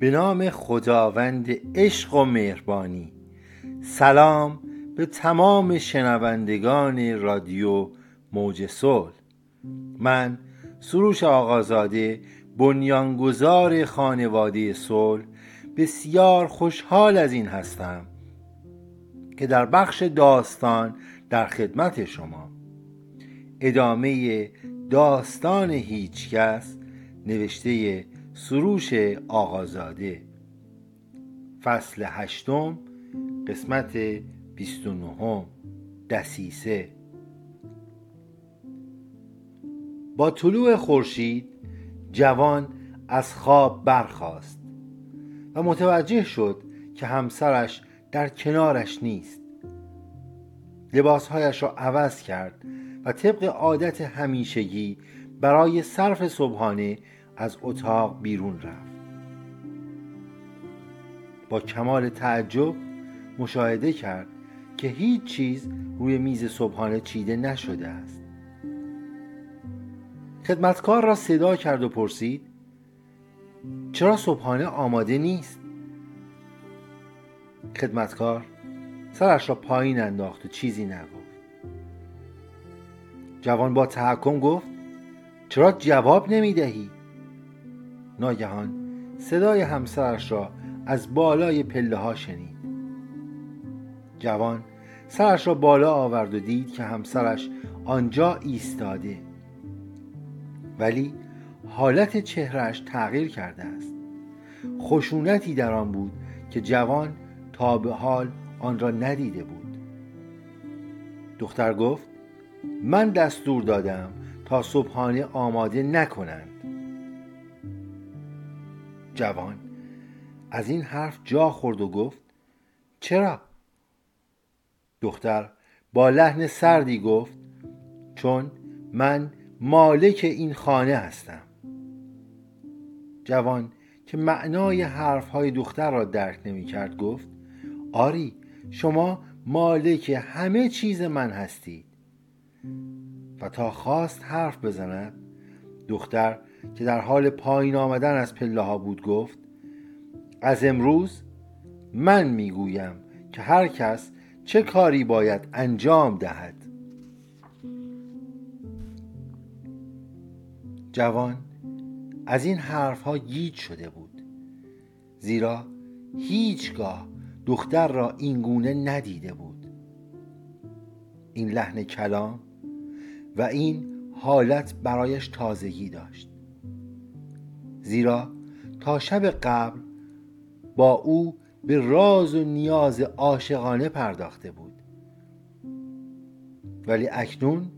به نام خداوند عشق و مهربانی. سلام به تمام شنوندگان رادیو موج صلح. من سروش آقازاده بنیانگذار خانواده صلح بسیار خوشحال از این هستم که در بخش داستان در خدمت شما ادامه داستان هیچکس نوشته سروش آقازاده. فصل هشتم قسمت بیست و نهم دسیسه. با طلوع خورشید جوان از خواب برخاست و متوجه شد که همسرش در کنارش نیست. لباسهایش را عوض کرد و طبق عادت همیشگی برای صرف صبحانه از اتاق بیرون رفت. با کمال تعجب مشاهده کرد که هیچ چیز روی میز صبحانه چیده نشده است. خدمتکار را صدا کرد و پرسید چرا صبحانه آماده نیست؟ خدمتکار سرش را پایین انداخت و چیزی نگفت. جوان با تحکم گفت چرا جواب نمی دهی؟ ناگهان صدای همسرش را از بالای پله ها شنید. جوان سرش را بالا آورد و دید که همسرش آنجا ایستاده. ولی حالت چهرش تغییر کرده است. خشونتی در آن بود که جوان تا به حال آن را ندیده بود. دختر گفت من دستور دادم تا صبحانه آماده نکنند. جوان از این حرف جا خورد و گفت چرا؟ دختر با لحن سردی گفت چون من مالک این خانه هستم. جوان که معنای حرفهای دختر را درک نمی کرد گفت آری شما مالک همه چیز من هستید و تا خواست حرف بزند دختر که در حال پایین آمدن از پله ها بود گفت از امروز من می‌گویم که هر کس چه کاری باید انجام دهد. جوان از این حرفها گیج شده بود. زیرا هیچگاه دختر را این گونه ندیده بود. این لحن کلام و این حالت برایش تازگی داشت. زیرا تا شب قبل با او به راز و نیاز عاشقانه پرداخته بود. ولی اکنون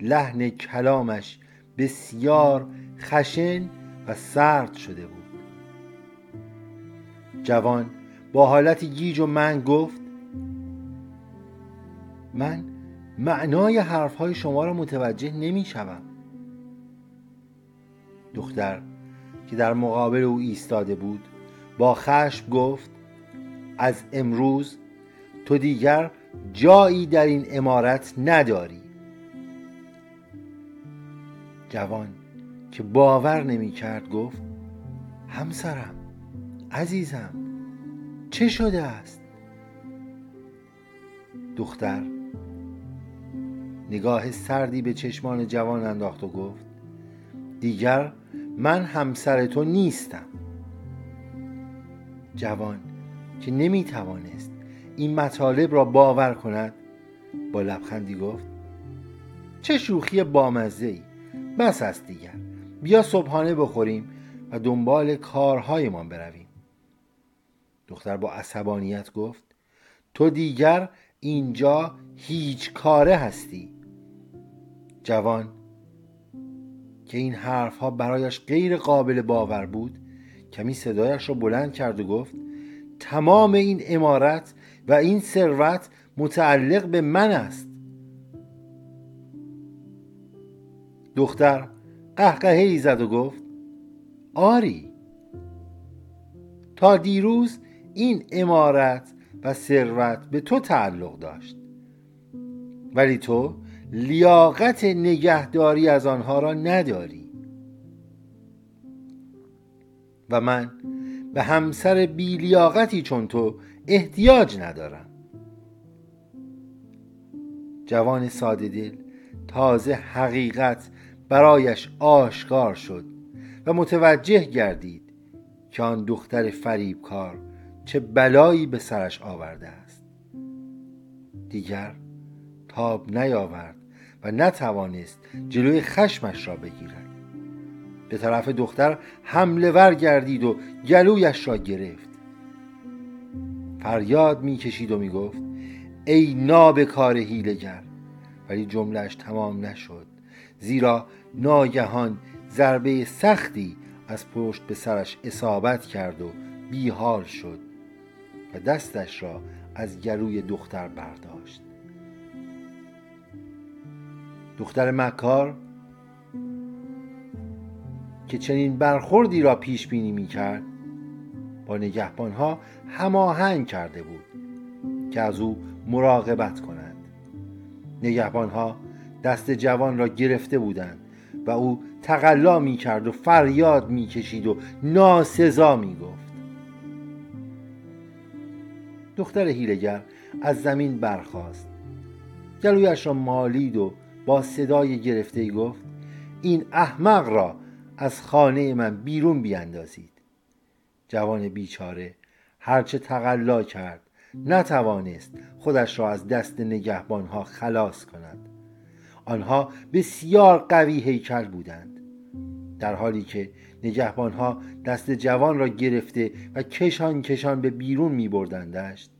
لحن کلامش بسیار خشن و سرد شده بود. جوان با حالتی گیج و من گفت من معنای حرفهای شما را متوجه نمی شوم دختر که در مقابل او ایستاده بود با خشم گفت از امروز تو دیگر جایی در این امارت نداری. جوان که باور نمی کرد گفت همسرم عزیزم چه شده است؟ دختر نگاه سردی به چشمان جوان انداخت و گفت دیگر من همسر تو نیستم. جوان که نمی توانست این مطالب را باور کند با لبخندی گفت چه شوخی بامزه ای بس است دیگر. بیا صبحانه بخوریم و دنبال کارهایمان برویم. دختر با عصبانیت گفت تو دیگر اینجا هیچ کاره هستی. جوان که این حرفها برایش غیر قابل باور بود کمی صدایش را بلند کرد و گفت تمام این امارت و این ثروت متعلق به من است. دختر قهقهه ای زد و گفت آری. تا دیروز این امارت و ثروت به تو تعلق داشت. ولی تو لیاقت نگهداری از آنها را نداری. و من به همسر بیلیاقتی چون تو احتیاج ندارم. جوان ساده دل تازه حقیقت برایش آشکار شد و متوجه گردید که آن دختر فریبکار چه بلایی به سرش آورده است. دیگر تاب نیاورد. و نتوانست جلوی خشمش را بگیرد. به طرف دختر حمله ور گردید و گلویش را گرفت. فریاد می‌کشید و می‌گفت ای نابکار هیلگر ولی جملش تمام نشد. زیرا ناگهان ضربه سختی از پشت به سرش اصابت کرد و بیحال شد و دستش را از گلوی دختر برداشت. دختر مکار که چنین برخوردی را پیش بینی می کرد با نگهبانها هماهنگ کرده بود که از او مراقبت کنند. نگهبانها دست جوان را گرفته بودند و او تقلا می کرد و فریاد می کشید و ناسزا می گفت دختر هیلگر از زمین برخاست. گلویش را مالید و با صدای گرفته گفت این احمق را از خانه من بیرون بیاندازید جوان بیچاره هرچه تقلا کرد نتوانست خودش را از دست نگهبانها خلاص کند. آنها بسیار قوی هیکل بودند. در حالی که نگهبانها دست جوان را گرفته و کشان کشان به بیرون می بردندشت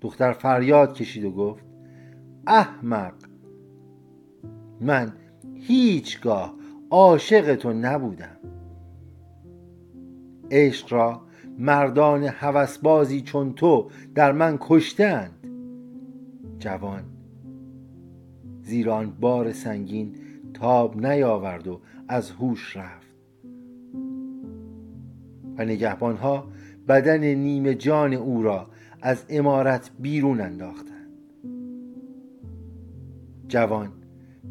دختر فریاد کشید و گفت احمق! من هیچگاه عاشق تو نبودم. عشق را مردان هوسبازی چون تو در من کشتند. جوان زیران بار سنگین تاب نیاورد و از هوش رفت. و نگهبانها بدن نیمه جان او را از امارت بیرون انداختند. جوان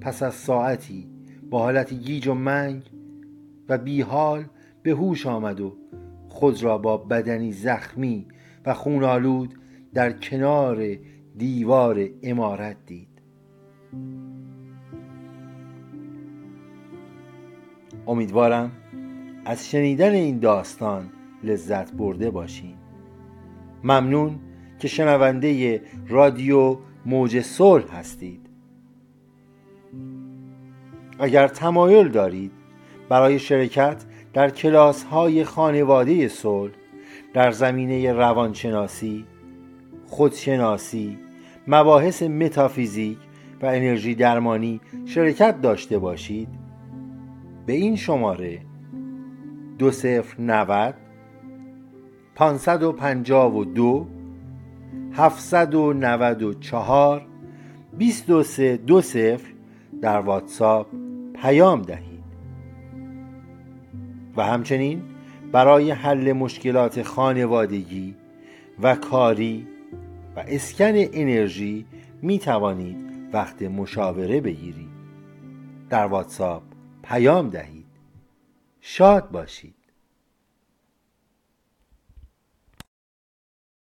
پس از ساعتی با حالت گیج و منگ و بیحال به هوش آمد و خود را با بدنی زخمی و خونالود در کنار دیوار امارت دید. امیدوارم از شنیدن این داستان لذت برده باشین. ممنون که شنونده رادیو موج صلح هستید. اگر تمایل دارید برای شرکت در کلاس های خانواده صلح در زمینه روانشناسی، خودشناسی، مباحث متافیزیک و انرژی درمانی شرکت داشته باشید. به این شماره دو صفر نود پانصد و پنجاه و دو هفتصد و نود و چهار بیست و سه دو صفر در واتساپ. پیام دهید. و همچنین برای حل مشکلات خانوادگی و کاری و اسکن انرژی می توانید وقت مشاوره بگیرید. در واتساپ پیام دهید. شاد باشید.